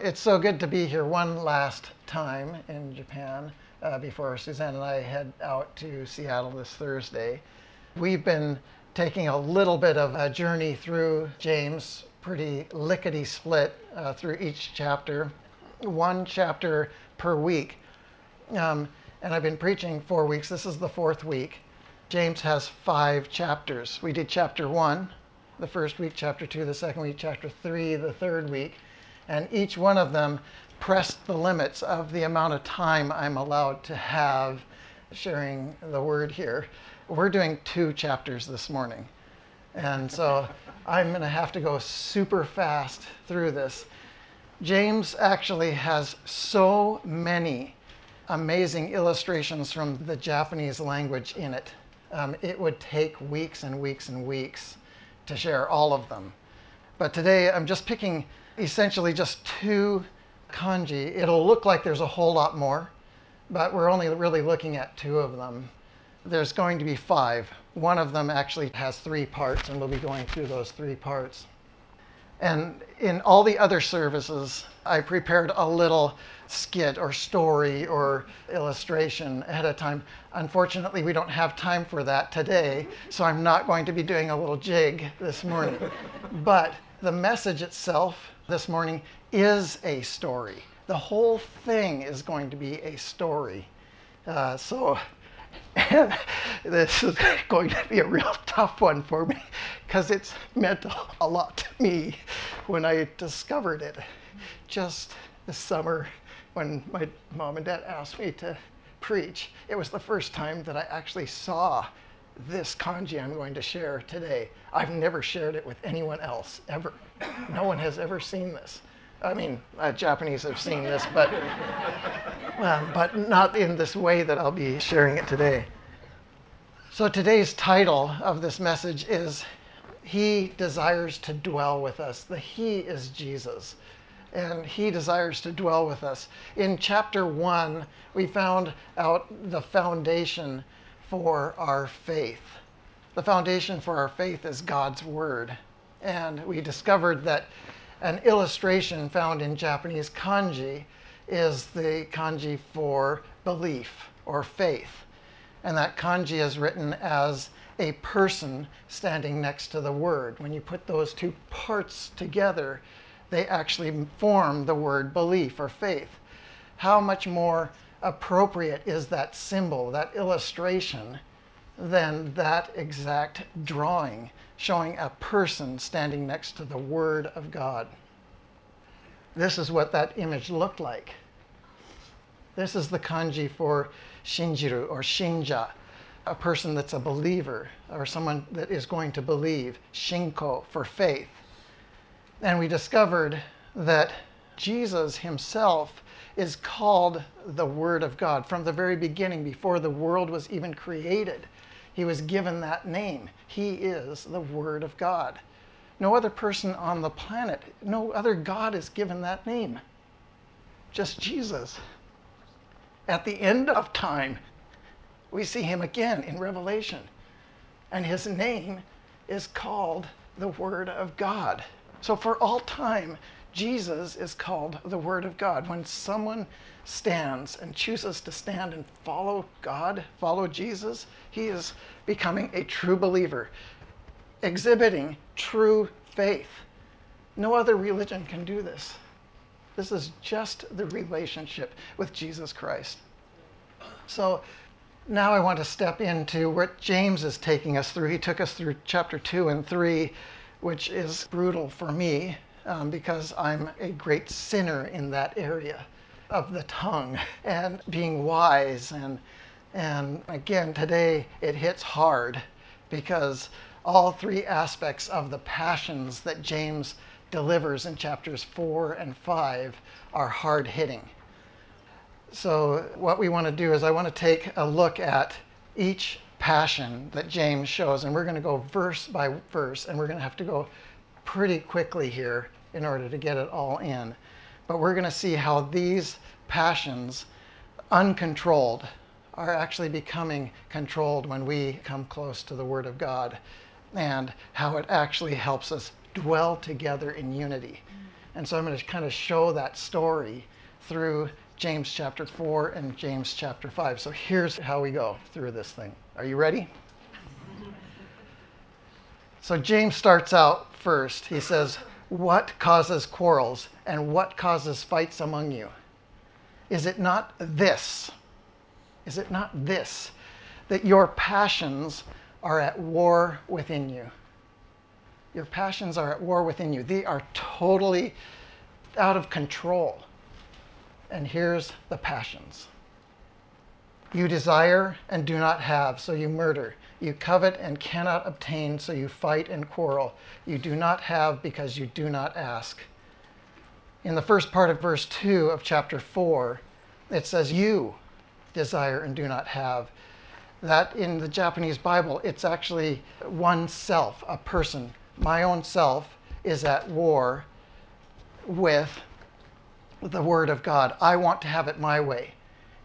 It's so good to be here one last time in Japan uh, before Suzanne and I head out to Seattle this Thursday. We've been taking a little bit of a journey through James, pretty lickety split uh, through each chapter, one chapter per week. Um, and I've been preaching four weeks. This is the fourth week. James has five chapters. We did chapter one the first week, chapter two the second week, chapter three the third week. And each one of them pressed the limits of the amount of time I'm allowed to have sharing the word here. We're doing two chapters this morning. And so I'm going to have to go super fast through this. James actually has so many amazing illustrations from the Japanese language in it. Um, it would take weeks and weeks and weeks to share all of them. But today I'm just picking essentially just two kanji. It'll look like there's a whole lot more, but we're only really looking at two of them. There's going to be five. One of them actually has three parts, and we'll be going through those three parts. And in all the other services, I prepared a little skit or story or illustration ahead of time. Unfortunately, we don't have time for that today, so I'm not going to be doing a little jig this morning. but the message itself this morning is a story. The whole thing is going to be a story. Uh, so this is going to be a real tough one for me because it's meant a lot to me when I discovered it just this summer when my mom and dad asked me to preach. It was the first time that I actually saw this kanji I'm going to share today. I've never shared it with anyone else ever. No one has ever seen this. I mean, uh, Japanese have seen this, but um, but not in this way that I'll be sharing it today. So today's title of this message is He desires to dwell with us. The He is Jesus. And he desires to dwell with us. In chapter one, we found out the foundation for our faith. The foundation for our faith is God's Word. And we discovered that an illustration found in Japanese kanji is the kanji for belief or faith. And that kanji is written as a person standing next to the word. When you put those two parts together, they actually form the word belief or faith. How much more appropriate is that symbol, that illustration, than that exact drawing showing a person standing next to the Word of God? This is what that image looked like. This is the kanji for shinjiru or shinja, a person that's a believer or someone that is going to believe. Shinko for faith. And we discovered that Jesus himself is called the Word of God. From the very beginning, before the world was even created, he was given that name. He is the Word of God. No other person on the planet, no other God is given that name. Just Jesus. At the end of time, we see him again in Revelation, and his name is called the Word of God. So for all time, Jesus is called the Word of God. When someone stands and chooses to stand and follow God, follow Jesus, he is becoming a true believer, exhibiting true faith. No other religion can do this. This is just the relationship with Jesus Christ. So now I want to step into what James is taking us through. He took us through chapter 2 and 3, which is brutal for me um, because I'm a great sinner in that area of the tongue and being wise. And, and again, today it hits hard because all three aspects of the passions that James delivers in chapters 4 and 5 are hard hitting. So, what we want to do is, I want to take a look at each passion that James shows, and we're going to go verse by verse, and we're going to have to go pretty quickly here in order to get it all in. But we're going to see how these passions, uncontrolled, are actually becoming controlled when we come close to the Word of God, and how it actually helps us dwell together in unity. And so I'm going to kind of show that story through James chapter 4 and James chapter 5. So here's how we go through this thing. Are you ready? So James starts out first. He says, What causes quarrels and what causes fights among you? Is it not this? Is it not this? That your passions are at war within you. Your passions are at war within you. They are totally out of control. And here's the passions you desire and do not have, so you murder. You covet and cannot obtain, so you fight and quarrel. You do not have because you do not ask. In the first part of verse 2 of chapter 4, it says, You desire and do not have. That in the Japanese Bible, it's actually oneself, a person. My own self is at war with the Word of God. I want to have it my way.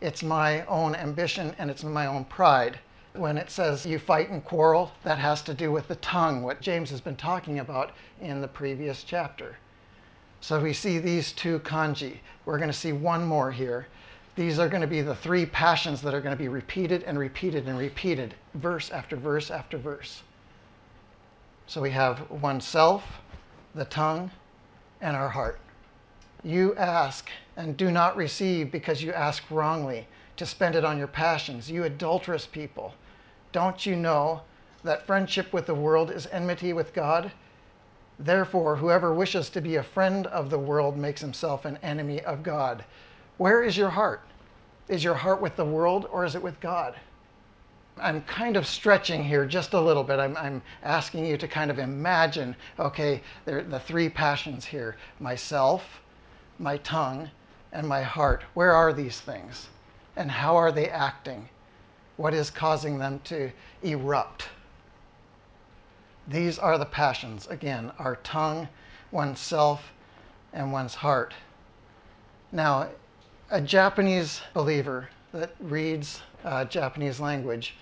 It's my own ambition and it's my own pride. When it says you fight and quarrel, that has to do with the tongue, what James has been talking about in the previous chapter. So we see these two kanji. We're going to see one more here. These are going to be the three passions that are going to be repeated and repeated and repeated, verse after verse after verse. So we have oneself, the tongue, and our heart. You ask and do not receive because you ask wrongly to spend it on your passions. You adulterous people, don't you know that friendship with the world is enmity with God? Therefore, whoever wishes to be a friend of the world makes himself an enemy of God. Where is your heart? Is your heart with the world or is it with God? I'm kind of stretching here just a little bit. I'm, I'm asking you to kind of imagine okay, the three passions here myself, my tongue, and my heart. Where are these things? And how are they acting? What is causing them to erupt? These are the passions, again, our tongue, oneself, and one's heart. Now, a Japanese believer that reads uh, Japanese language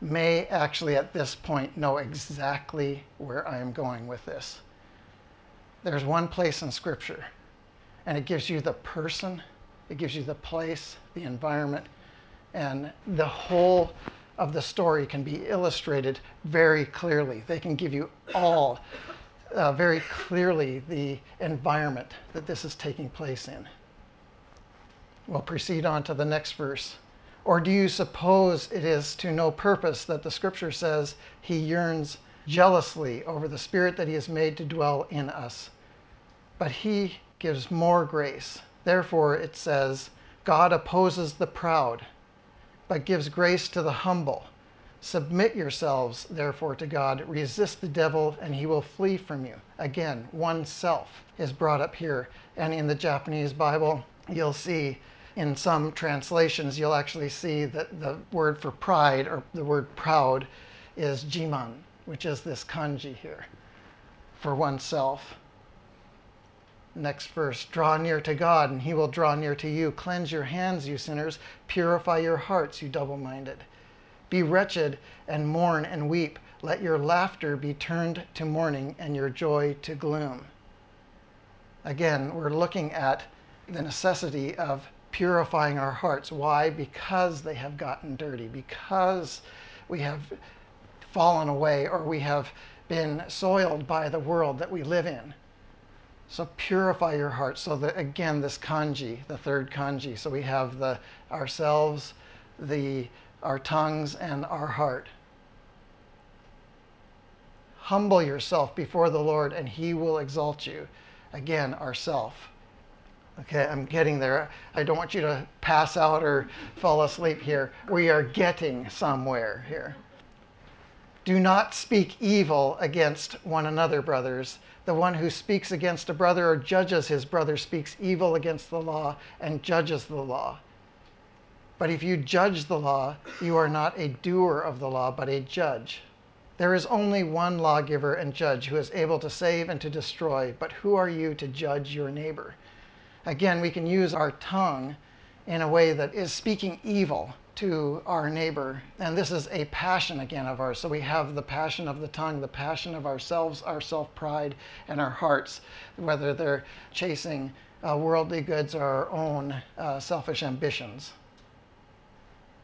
may actually at this point know exactly where I am going with this. There's one place in Scripture and it gives you the person, it gives you the place, the environment, and the whole of the story can be illustrated very clearly. They can give you all uh, very clearly the environment that this is taking place in. We'll proceed on to the next verse. Or do you suppose it is to no purpose that the scripture says he yearns jealously over the spirit that he has made to dwell in us? But he gives more grace. Therefore, it says, God opposes the proud, but gives grace to the humble. Submit yourselves, therefore, to God. Resist the devil, and he will flee from you. Again, oneself is brought up here. And in the Japanese Bible, you'll see in some translations, you'll actually see that the word for pride or the word proud is jiman, which is this kanji here for oneself. Next verse Draw near to God, and he will draw near to you. Cleanse your hands, you sinners. Purify your hearts, you double minded. Be wretched and mourn and weep. Let your laughter be turned to mourning and your joy to gloom. Again, we're looking at the necessity of purifying our hearts. Why? Because they have gotten dirty, because we have fallen away or we have been soiled by the world that we live in. So purify your heart. So that again, this kanji, the third kanji. So we have the ourselves, the our tongues, and our heart. Humble yourself before the Lord, and He will exalt you. Again, ourself. Okay, I'm getting there. I don't want you to pass out or fall asleep here. We are getting somewhere here. Do not speak evil against one another, brothers. The one who speaks against a brother or judges his brother speaks evil against the law and judges the law. But if you judge the law, you are not a doer of the law, but a judge. There is only one lawgiver and judge who is able to save and to destroy, but who are you to judge your neighbor? Again, we can use our tongue in a way that is speaking evil to our neighbor. And this is a passion again of ours. So we have the passion of the tongue, the passion of ourselves, our self pride, and our hearts, whether they're chasing uh, worldly goods or our own uh, selfish ambitions.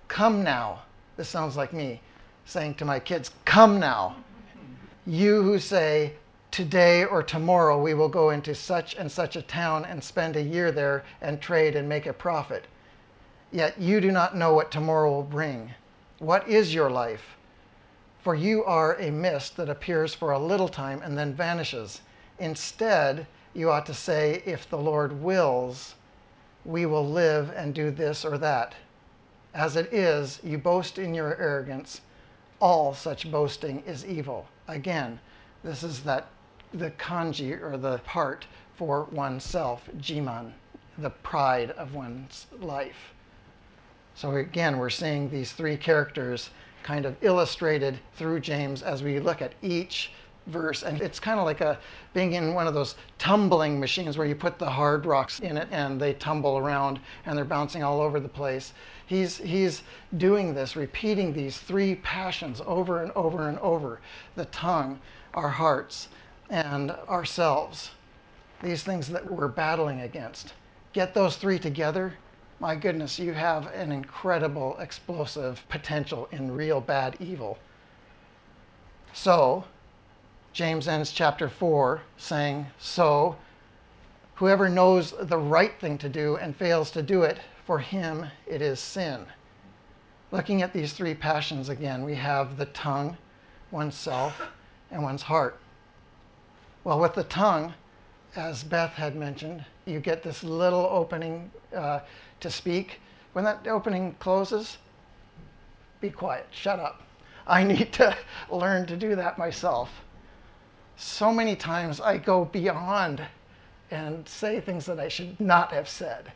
Come now. This sounds like me saying to my kids, Come now. You who say, Today or tomorrow we will go into such and such a town and spend a year there and trade and make a profit. Yet you do not know what tomorrow will bring. What is your life? For you are a mist that appears for a little time and then vanishes. Instead, you ought to say, If the Lord wills, we will live and do this or that. As it is, you boast in your arrogance. All such boasting is evil. Again, this is that the kanji or the part for oneself, jiman, the pride of one's life. So again, we're seeing these three characters kind of illustrated through James as we look at each verse. And it's kind of like a being in one of those tumbling machines where you put the hard rocks in it and they tumble around and they're bouncing all over the place. He's, he's doing this, repeating these three passions over and over and over the tongue, our hearts, and ourselves. These things that we're battling against. Get those three together. My goodness, you have an incredible explosive potential in real bad evil. So, James ends chapter 4 saying, So, whoever knows the right thing to do and fails to do it, for him it is sin. Looking at these three passions again, we have the tongue, oneself, and one's heart. Well, with the tongue, as Beth had mentioned, you get this little opening uh, to speak. When that opening closes, be quiet, shut up. I need to learn to do that myself so many times I go beyond and say things that I should not have said.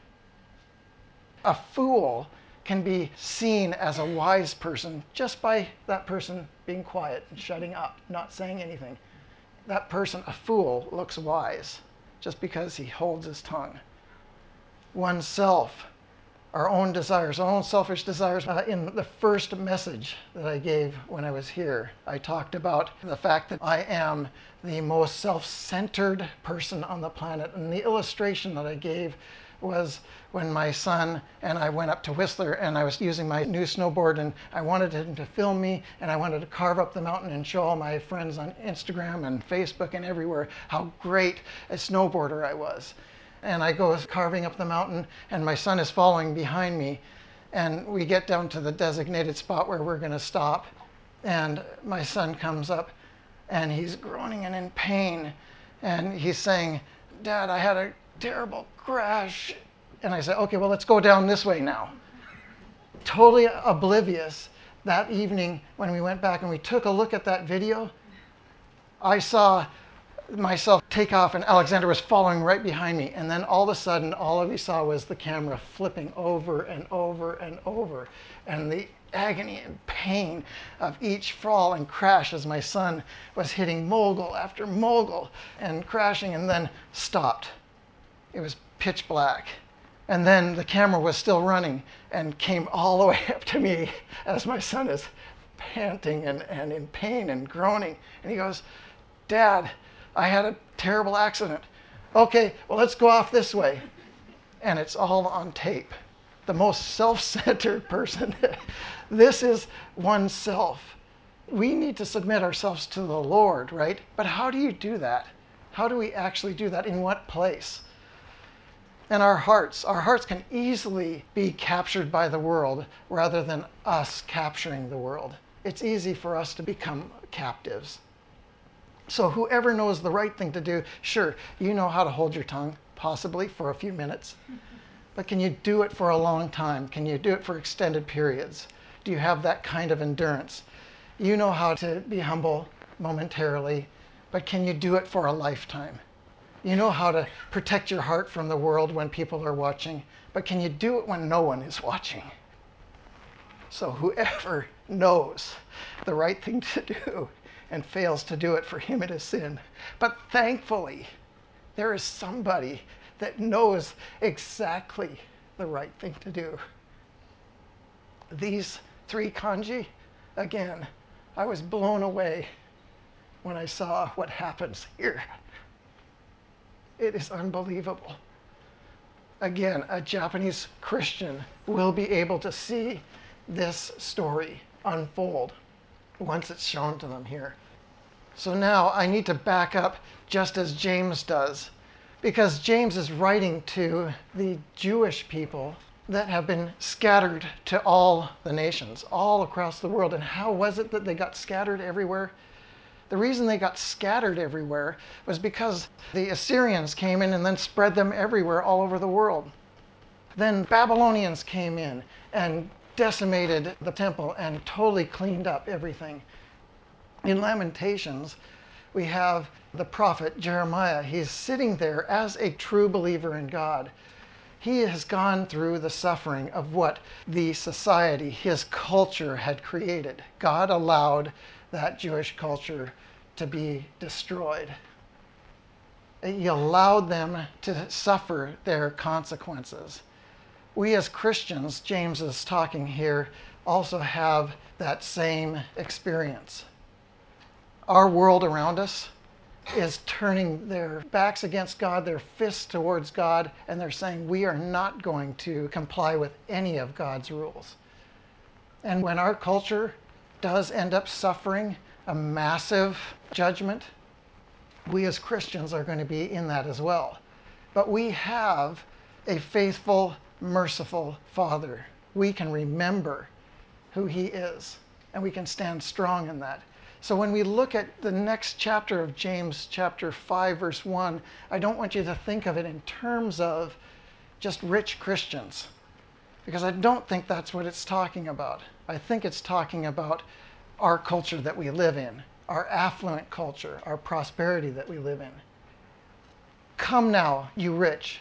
A fool can be seen as a wise person just by that person being quiet and shutting up, not saying anything. That person, a fool, looks wise just because he holds his tongue. Oneself our own desires, our own selfish desires. Uh, in the first message that I gave when I was here, I talked about the fact that I am the most self centered person on the planet. And the illustration that I gave was when my son and I went up to Whistler and I was using my new snowboard and I wanted him to film me and I wanted to carve up the mountain and show all my friends on Instagram and Facebook and everywhere how great a snowboarder I was and I go carving up the mountain, and my son is following behind me. And we get down to the designated spot where we're going to stop. And my son comes up and he's groaning and in pain. And he's saying, Dad, I had a terrible crash. And I said, Okay, well, let's go down this way now. Totally oblivious that evening when we went back and we took a look at that video, I saw myself take off and Alexander was following right behind me. And then all of a sudden, all of we saw was the camera flipping over and over and over. And the agony and pain of each fall and crash as my son was hitting mogul after mogul and crashing and then stopped. It was pitch black. And then the camera was still running and came all the way up to me as my son is panting and, and in pain and groaning. And he goes, Dad, I had a terrible accident. Okay, well, let's go off this way. And it's all on tape. The most self centered person. this is oneself. We need to submit ourselves to the Lord, right? But how do you do that? How do we actually do that? In what place? And our hearts, our hearts can easily be captured by the world rather than us capturing the world. It's easy for us to become captives. So, whoever knows the right thing to do, sure, you know how to hold your tongue, possibly for a few minutes. But can you do it for a long time? Can you do it for extended periods? Do you have that kind of endurance? You know how to be humble momentarily, but can you do it for a lifetime? You know how to protect your heart from the world when people are watching, but can you do it when no one is watching? So, whoever knows the right thing to do and fails to do it, for him it is sin. But thankfully, there is somebody that knows exactly the right thing to do. These three kanji, again, I was blown away when I saw what happens here. It is unbelievable. Again, a Japanese Christian will be able to see this story unfold once it's shown to them here. So now I need to back up just as James does, because James is writing to the Jewish people that have been scattered to all the nations, all across the world. And how was it that they got scattered everywhere? The reason they got scattered everywhere was because the Assyrians came in and then spread them everywhere all over the world. Then Babylonians came in and decimated the temple and totally cleaned up everything. In Lamentations, we have the prophet Jeremiah. He's sitting there as a true believer in God. He has gone through the suffering of what the society, his culture, had created. God allowed that Jewish culture to be destroyed. He allowed them to suffer their consequences. We as Christians, James is talking here, also have that same experience. Our world around us is turning their backs against God, their fists towards God, and they're saying, We are not going to comply with any of God's rules. And when our culture does end up suffering a massive judgment, we as Christians are going to be in that as well. But we have a faithful, merciful Father. We can remember who He is, and we can stand strong in that. So when we look at the next chapter of James, chapter 5, verse 1, I don't want you to think of it in terms of just rich Christians, because I don't think that's what it's talking about. I think it's talking about our culture that we live in, our affluent culture, our prosperity that we live in. Come now, you rich,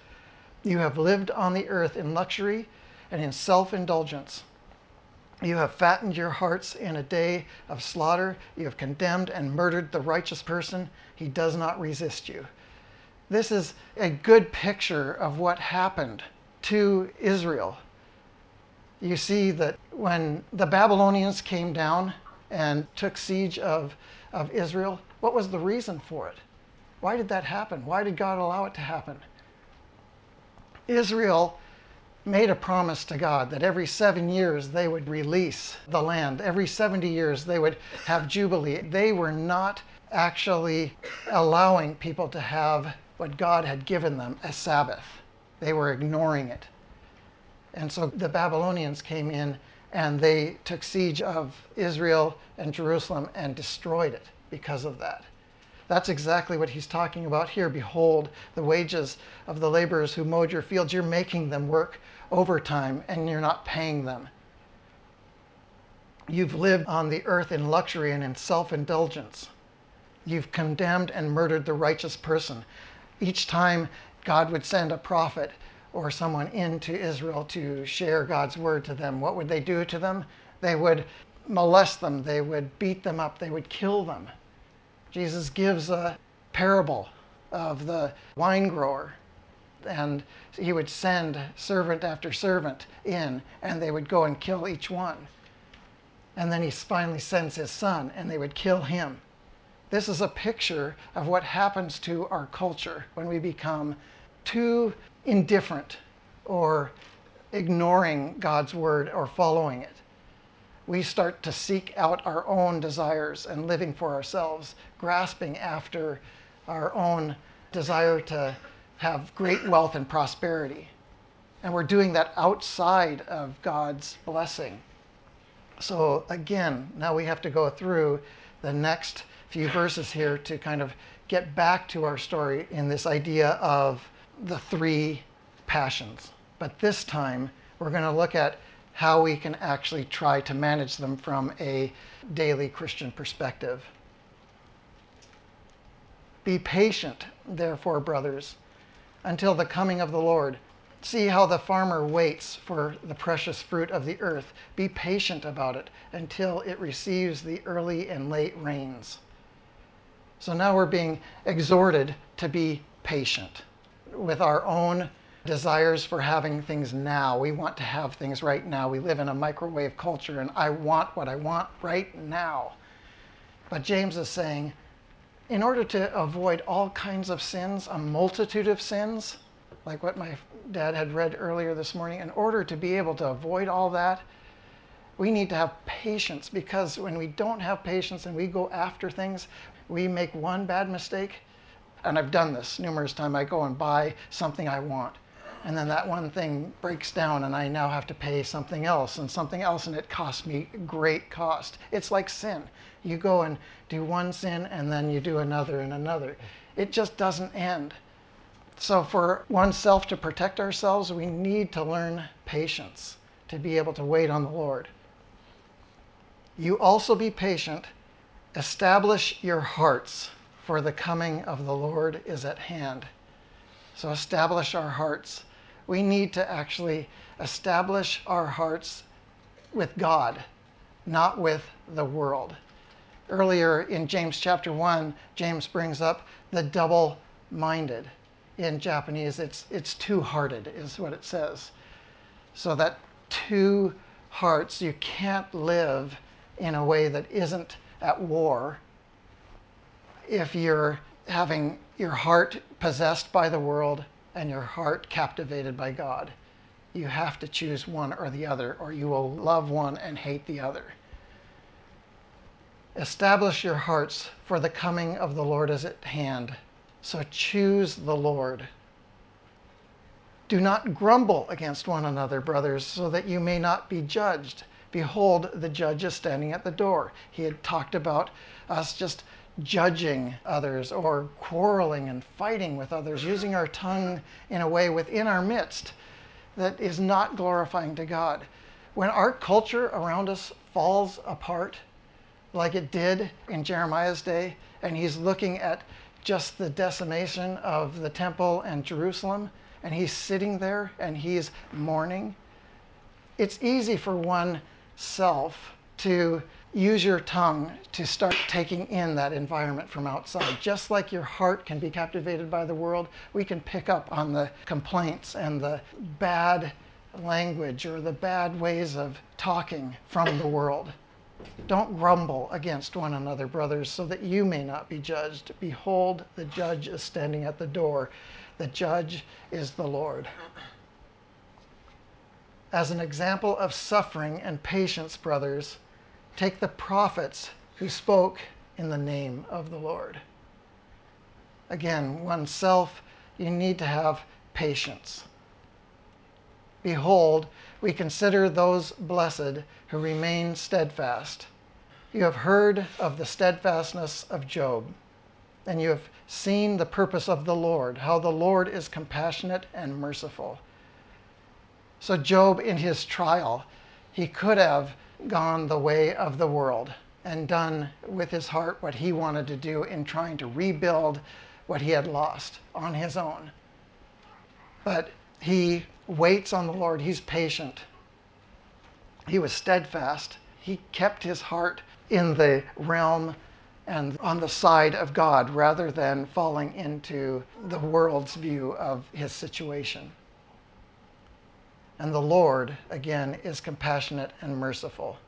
You have lived on the earth in luxury and in self indulgence. You have fattened your hearts in a day of slaughter. You have condemned and murdered the righteous person. He does not resist you. This is a good picture of what happened to Israel you see that when the Babylonians came down and took siege of, of Israel, what was the reason for it? Why did that happen? Why did God allow it to happen? Israel made a promise to God that every seven years they would release the land. Every 70 years they would have Jubilee. They were not actually allowing people to have what God had given them, a Sabbath. They were ignoring it. And so the Babylonians came in and they took siege of Israel and Jerusalem and destroyed it because of that. That's exactly what he's talking about here. Behold, the wages of the laborers who mowed your fields, you're making them work overtime and you're not paying them. You've lived on the earth in luxury and in self indulgence. You've condemned and murdered the righteous person. Each time God would send a prophet, or someone into Israel to share God's word to them, what would they do to them? They would molest them, they would beat them up, they would kill them. Jesus gives a parable of the wine grower, and he would send servant after servant in, and they would go and kill each one. And then he finally sends his son, and they would kill him. This is a picture of what happens to our culture when we become too indifferent or ignoring God's word or following it. We start to seek out our own desires and living for ourselves, grasping after our own desire to have great wealth and prosperity. And we're doing that outside of God's blessing. So, again, now we have to go through the next few verses here to kind of get back to our story in this idea of the three passions. But this time, we're going to look at how we can actually try to manage them from a daily Christian perspective. Be patient, therefore, brothers, until the coming of the Lord. See how the farmer waits for the precious fruit of the earth. Be patient about it until it receives the early and late rains. So now we're being exhorted to be patient with our own desires for having things now. We want to have things right now. We live in a microwave culture, and I want what I want right now. But James is saying, in order to avoid all kinds of sins, a multitude of sins, like what my dad had read earlier this morning, in order to be able to avoid all that, we need to have patience because when we don't have patience and we go after things, we make one bad mistake. And I've done this numerous times. I go and buy something I want and then that one thing breaks down and I now have to pay something else and something else and it costs me great cost. It's like sin. You go and do one sin and then you do another and another. It just doesn't end. So for oneself to protect ourselves, we need to learn patience to be able to wait on the Lord. You also be patient, establish your hearts, for the coming of the Lord is at hand. So establish our hearts we need to actually establish our hearts with God, not with the world. Earlier in James chapter 1, James brings up the double minded. In Japanese, it's, it's two hearted, is what it says. So that two hearts, you can't live in a way that isn't at war if you're having your heart possessed by the world and your heart captivated by God. You have to choose one or the other, or you will love one and hate the other. Establish your hearts, for the coming of the Lord is at hand. So choose the Lord. Do not grumble against one another, brothers, so that you may not be judged. Behold, the judge is standing at the door. He had talked about us just judging others or quarreling and fighting with others, using our tongue in a way within our midst that is not glorifying to God. When our culture around us falls apart, like it did in Jeremiah's day, and he's looking at just the decimation of the temple and Jerusalem, and he's sitting there and he's mourning, it's easy for one self to use your tongue to start taking in that environment from outside. Just like your heart can be captivated by the world, we can pick up on the complaints and the bad language or the bad ways of talking from the world. Don't grumble against one another, brothers, so that you may not be judged. Behold, the judge is standing at the door. The judge is the Lord. As an example of suffering and patience, brothers, Take the prophets who spoke in the name of the Lord. Again, oneself, you need to have patience. Behold, we consider those blessed who remain steadfast. You have heard of the steadfastness of Job, and you have seen the purpose of the Lord, how the Lord is compassionate and merciful. So, Job, in his trial, he could have gone the way of the world and done with his heart what he wanted to do in trying to rebuild what he had lost on his own. But he waits on the Lord, he's patient. He was steadfast. He kept his heart in the realm and on the side of God rather than falling into the world's view of his situation. And the Lord, again, is compassionate and merciful.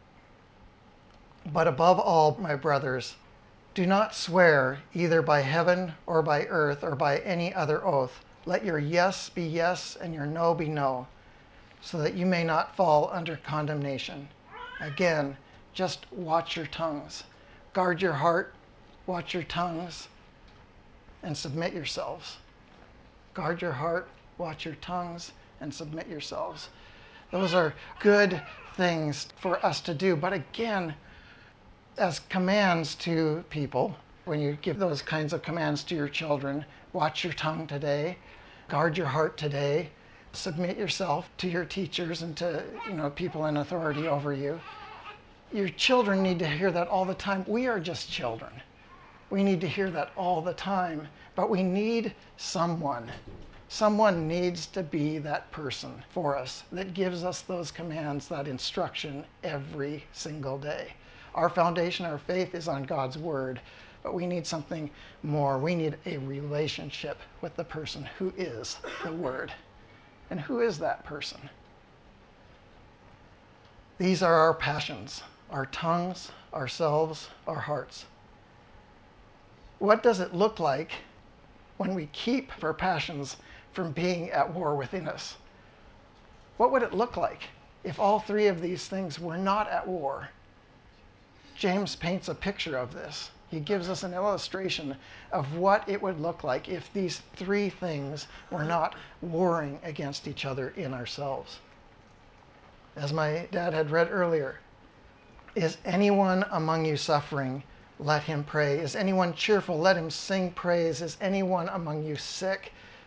But above all, my brothers, do not swear either by heaven or by earth or by any other oath. Let your yes be yes and your no be no, so that you may not fall under condemnation. Again, just watch your tongues. Guard your heart, watch your tongues, and submit yourselves. Guard your heart, watch your tongues, and submit yourselves. Those are good things for us to do. But again, as commands to people, when you give those kinds of commands to your children, watch your tongue today, guard your heart today, submit yourself to your teachers and to you know people in authority over you. Your children need to hear that all the time. We are just children. We need to hear that all the time, but we need someone. Someone needs to be that person for us that gives us those commands, that instruction every single day. Our foundation, our faith is on God's word, but we need something more. We need a relationship with the person who is the word. And who is that person? These are our passions, our tongues, ourselves, our hearts. What does it look like when we keep our passions from being at war within us? What would it look like if all three of these things were not at war? James paints a picture of this. He gives us an illustration of what it would look like if these three things were not warring against each other in ourselves. As my dad had read earlier, is anyone among you suffering? Let him pray. Is anyone cheerful? Let him sing praise. Is anyone among you sick?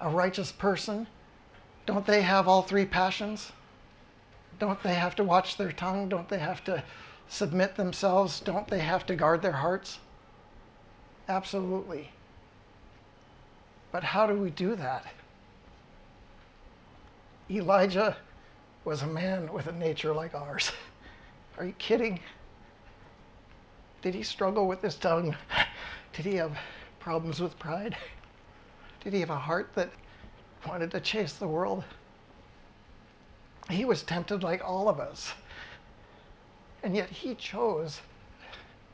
A righteous person, don't they have all three passions? Don't they have to watch their tongue? Don't they have to submit themselves? Don't they have to guard their hearts? Absolutely. But how do we do that? Elijah was a man with a nature like ours. Are you kidding? Did he struggle with his tongue? Did he have problems with pride? Did he have a heart that wanted to chase the world? He was tempted like all of us. And yet he chose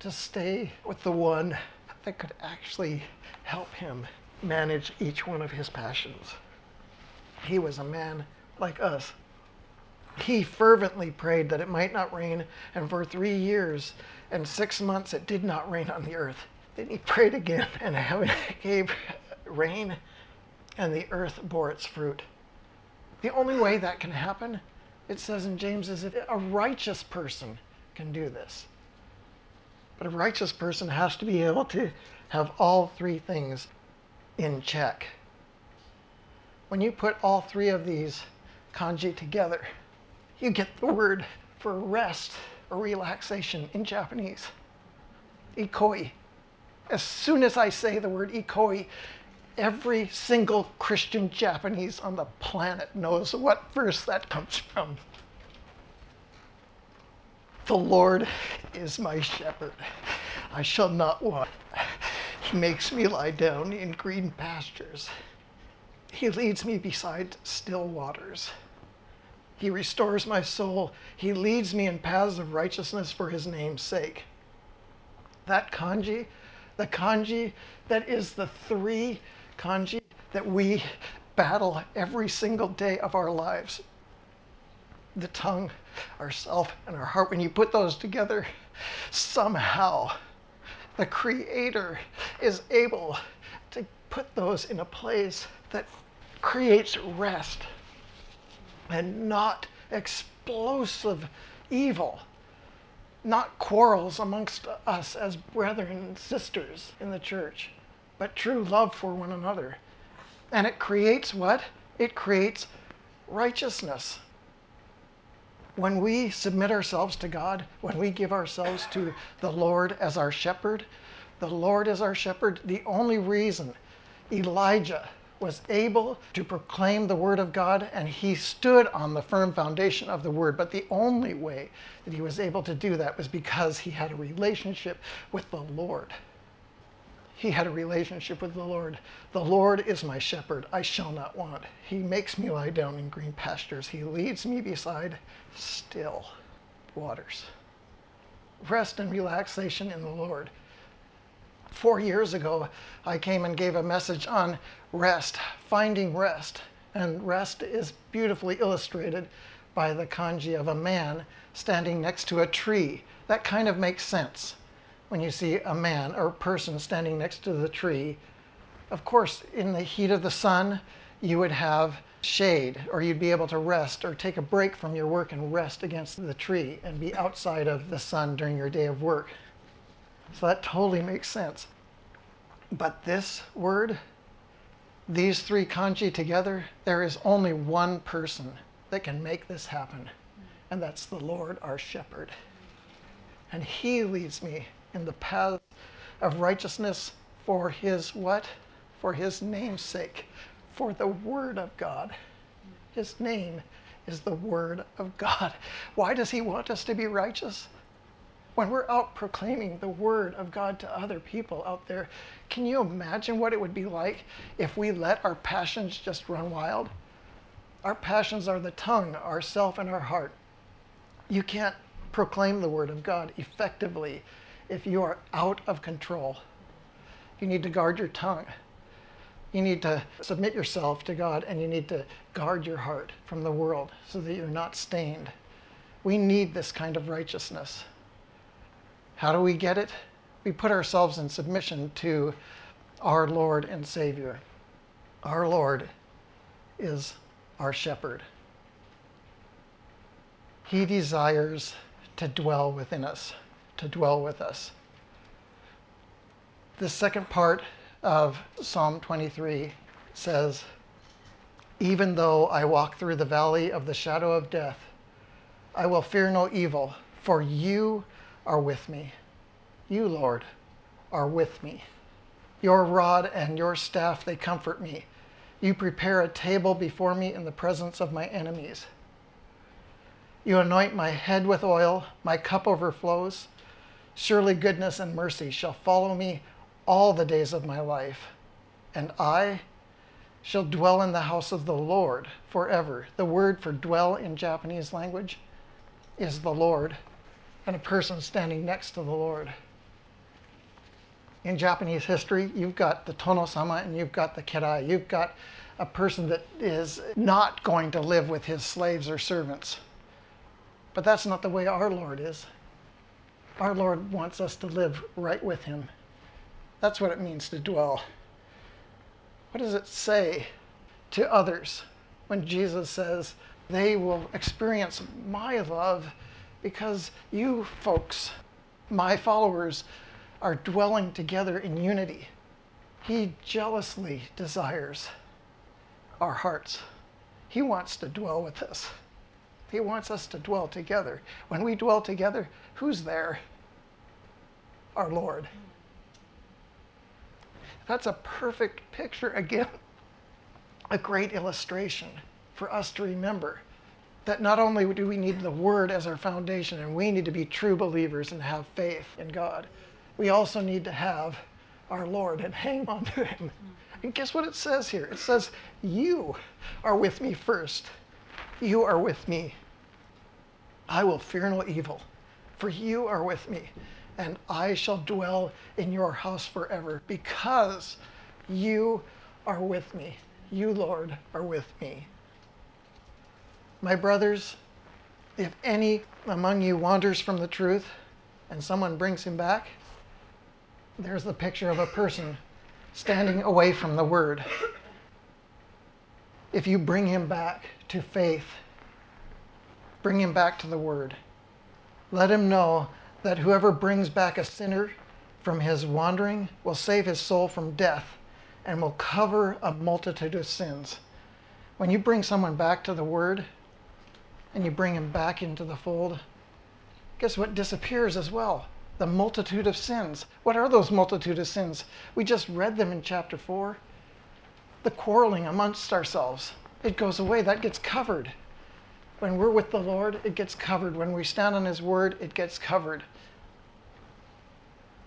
to stay with the one that could actually help him manage each one of his passions. He was a man like us. He fervently prayed that it might not rain, and for three years and six months it did not rain on the earth. Then he prayed again, and heaven gave rain, and the earth bore its fruit. The only way that can happen, it says in James, is if a righteous person can do this. But a righteous person has to be able to have all three things in check. When you put all three of these kanji together, you get the word for rest or relaxation in Japanese. Ikoi. As soon as I say the word ikoi, every single Christian Japanese on the planet knows what verse that comes from. The Lord is my shepherd. I shall not want. He makes me lie down in green pastures. He leads me beside still waters. He restores my soul. He leads me in paths of righteousness for his name's sake. That kanji, the kanji that is the three kanji that we battle every single day of our lives. The tongue, ourself, and our heart, when you put those together, somehow the Creator is able to put those in a place that creates rest and not explosive evil, not quarrels amongst us as brethren and sisters in the church, but true love for one another. And it creates what? It creates righteousness when we submit ourselves to God, when we give ourselves to the Lord as our shepherd, the Lord is our shepherd, the only reason Elijah was able to proclaim the word of God and he stood on the firm foundation of the word. But the only way that he was able to do that was because he had a relationship with the Lord he had a relationship with the Lord. The Lord is my shepherd, I shall not want. He makes me lie down in green pastures. He leads me beside still waters. Rest and relaxation in the Lord. Four years ago, I came and gave a message on rest, finding rest And rest is beautifully illustrated by the kanji of a man standing next to a tree. That kind of makes sense when you see a man or person standing next to the tree. Of course, in the heat of the sun, you would have shade, or you'd be able to rest or take a break from your work and rest against the tree and be outside of the sun during your day of work. So that totally makes sense. But this word, these three kanji together, there is only one person that can make this happen, and that's the Lord our shepherd. And he leads me in the path of righteousness for his what? For his name's sake, for the word of God. His name is the word of God. Why does he want us to be righteous? When we're out proclaiming the word of God to other people out there, can you imagine what it would be like if we let our passions just run wild? Our passions are the tongue, our self, and our heart. You can't proclaim the word of God effectively if you are out of control. You need to guard your tongue. You need to submit yourself to God and you need to guard your heart from the world so that you're not stained. We need this kind of righteousness. How do we get it? We put ourselves in submission to our Lord and Savior. Our Lord is our shepherd. He desires to dwell within us, to dwell with us. The second part of Psalm 23 says, Even though I walk through the valley of the shadow of death, I will fear no evil, for you are with me. You, Lord, are with me. Your rod and your staff, they comfort me. You prepare a table before me in the presence of my enemies. You anoint my head with oil, my cup overflows. Surely goodness and mercy shall follow me all the days of my life, and I shall dwell in the house of the Lord forever. The word for dwell in Japanese language is the Lord, and a person standing next to the Lord. In Japanese history, you've got the Tono-sama and you've got the Kerai. You've got a person that is not going to live with his slaves or servants. But that's not the way our Lord is. Our Lord wants us to live right with him. That's what it means to dwell. What does it say to others when Jesus says, they will experience my love because you folks, my followers, are dwelling together in unity. He jealously desires our hearts. He wants to dwell with us. He wants us to dwell together. When we dwell together, who's there? Our Lord. That's a perfect picture, again, a great illustration for us to remember that not only do we need the Word as our foundation and we need to be true believers and have faith in God, we also need to have our Lord and hang on to Him. And guess what it says here? It says, You are with me first. You are with me. I will fear no evil, for you are with me, and I shall dwell in your house forever, because you are with me. You, Lord, are with me. My brothers, if any among you wanders from the truth and someone brings him back, there's the picture of a person standing away from the word. If you bring him back to faith, bring him back to the word. Let him know that whoever brings back a sinner from his wandering will save his soul from death and will cover a multitude of sins. When you bring someone back to the word and you bring him back into the fold, guess what disappears as well? the multitude of sins. What are those multitude of sins? We just read them in chapter 4. The quarreling amongst ourselves, it goes away. That gets covered. When we're with the Lord, it gets covered. When we stand on His word, it gets covered.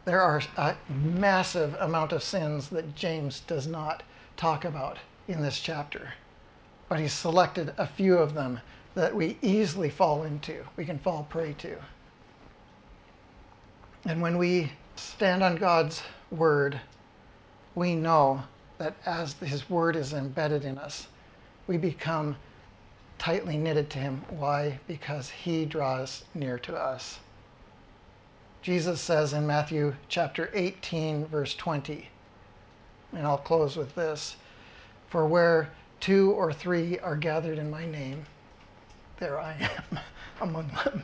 There are a massive amount of sins that James does not talk about in this chapter, but he's selected a few of them that we easily fall into, we can fall prey to. And when we stand on God's word, we know that as His word is embedded in us, we become tightly knitted to him. Why? Because he draws near to us. Jesus says in Matthew chapter 18, verse 20, and I'll close with this For where two or three are gathered in my name, there I am among them.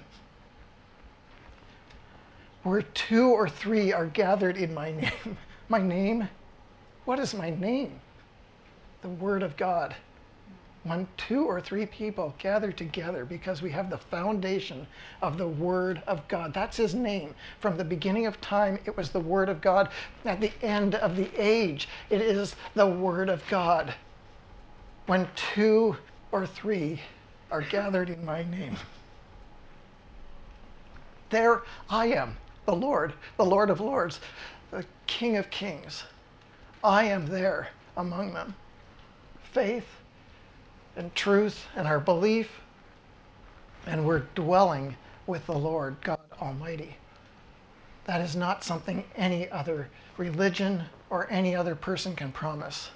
Where two or three are gathered in my name. My name? What is my name? The Word of God when two or three people gather together because we have the foundation of the Word of God. That's His name. From the beginning of time, it was the Word of God. At the end of the age, it is the Word of God. When two or three are gathered in my name, there I am, the Lord, the Lord of Lords, the King of Kings. I am there among them. Faith and truth and our belief, and we're dwelling with the Lord God Almighty. That is not something any other religion or any other person can promise.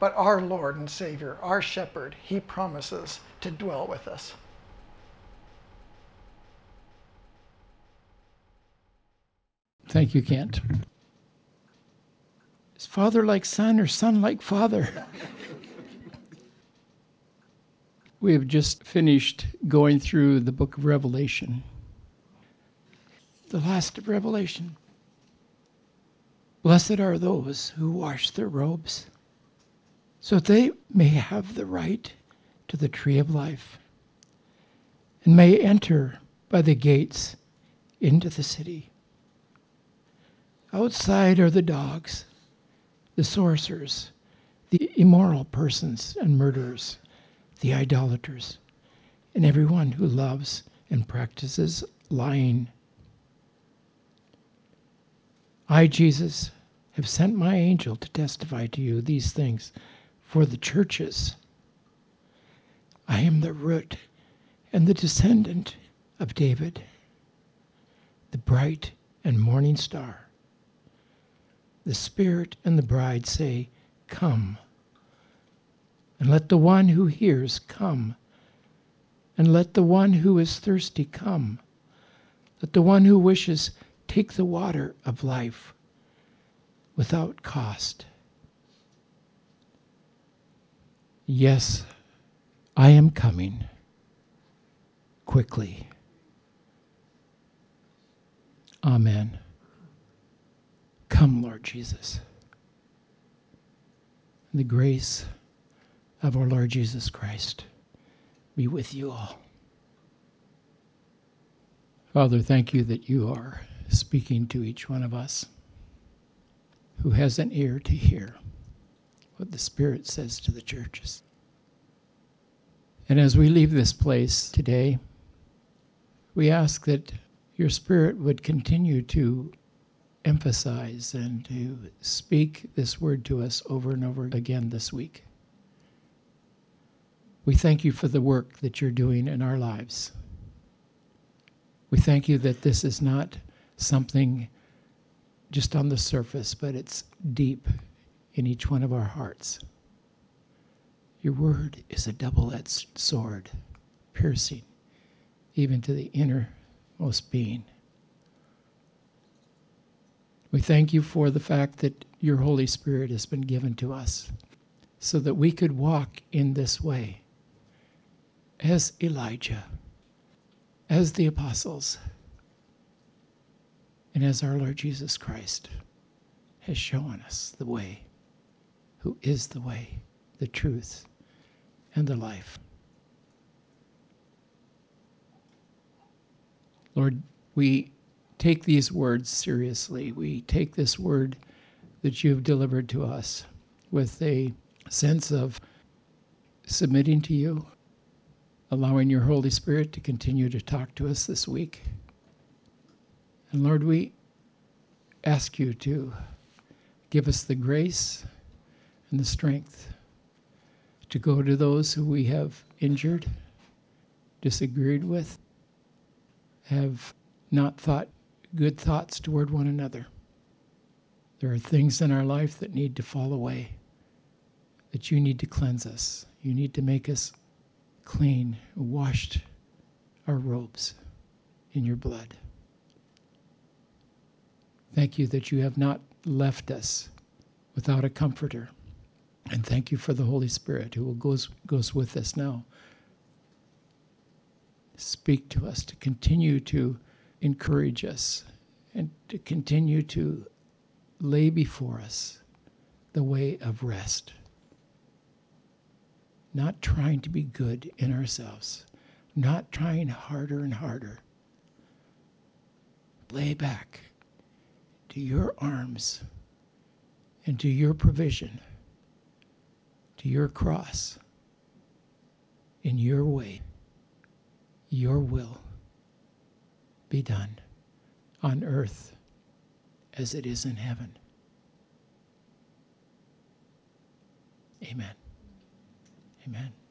But our Lord and Savior, our shepherd, he promises to dwell with us. Thank you, Kent. Is father like son or son like father? We have just finished going through the book of Revelation, the last of Revelation. Blessed are those who wash their robes, so that they may have the right to the tree of life and may enter by the gates into the city. Outside are the dogs, the sorcerers, the immoral persons and murderers the idolaters, and everyone who loves and practices lying. I, Jesus, have sent my angel to testify to you these things for the churches. I am the root and the descendant of David, the bright and morning star. The Spirit and the bride say, Come. And let the one who hears come. And let the one who is thirsty come. Let the one who wishes take the water of life without cost. Yes, I am coming quickly. Amen. Come, Lord Jesus. The grace of our Lord Jesus Christ be with you all. Father, thank you that you are speaking to each one of us who has an ear to hear what the Spirit says to the churches. And as we leave this place today, we ask that your Spirit would continue to emphasize and to speak this word to us over and over again this week. We thank you for the work that you're doing in our lives. We thank you that this is not something just on the surface, but it's deep in each one of our hearts. Your word is a double edged sword, piercing even to the innermost being. We thank you for the fact that your Holy Spirit has been given to us so that we could walk in this way as Elijah, as the apostles, and as our Lord Jesus Christ has shown us the way, who is the way, the truth, and the life. Lord, we take these words seriously. We take this word that you've delivered to us with a sense of submitting to you, allowing your Holy Spirit to continue to talk to us this week. And Lord, we ask you to give us the grace and the strength to go to those who we have injured, disagreed with, have not thought good thoughts toward one another. There are things in our life that need to fall away, that you need to cleanse us You need to make us clean, washed our robes in your blood. Thank you that you have not left us without a comforter. And thank you for the Holy Spirit who goes, goes with us now. Speak to us to continue to encourage us and to continue to lay before us the way of rest. Not trying to be good in ourselves, not trying harder and harder. Lay back to your arms and to your provision, to your cross, in your way, your will be done on earth as it is in heaven. Amen. Amen.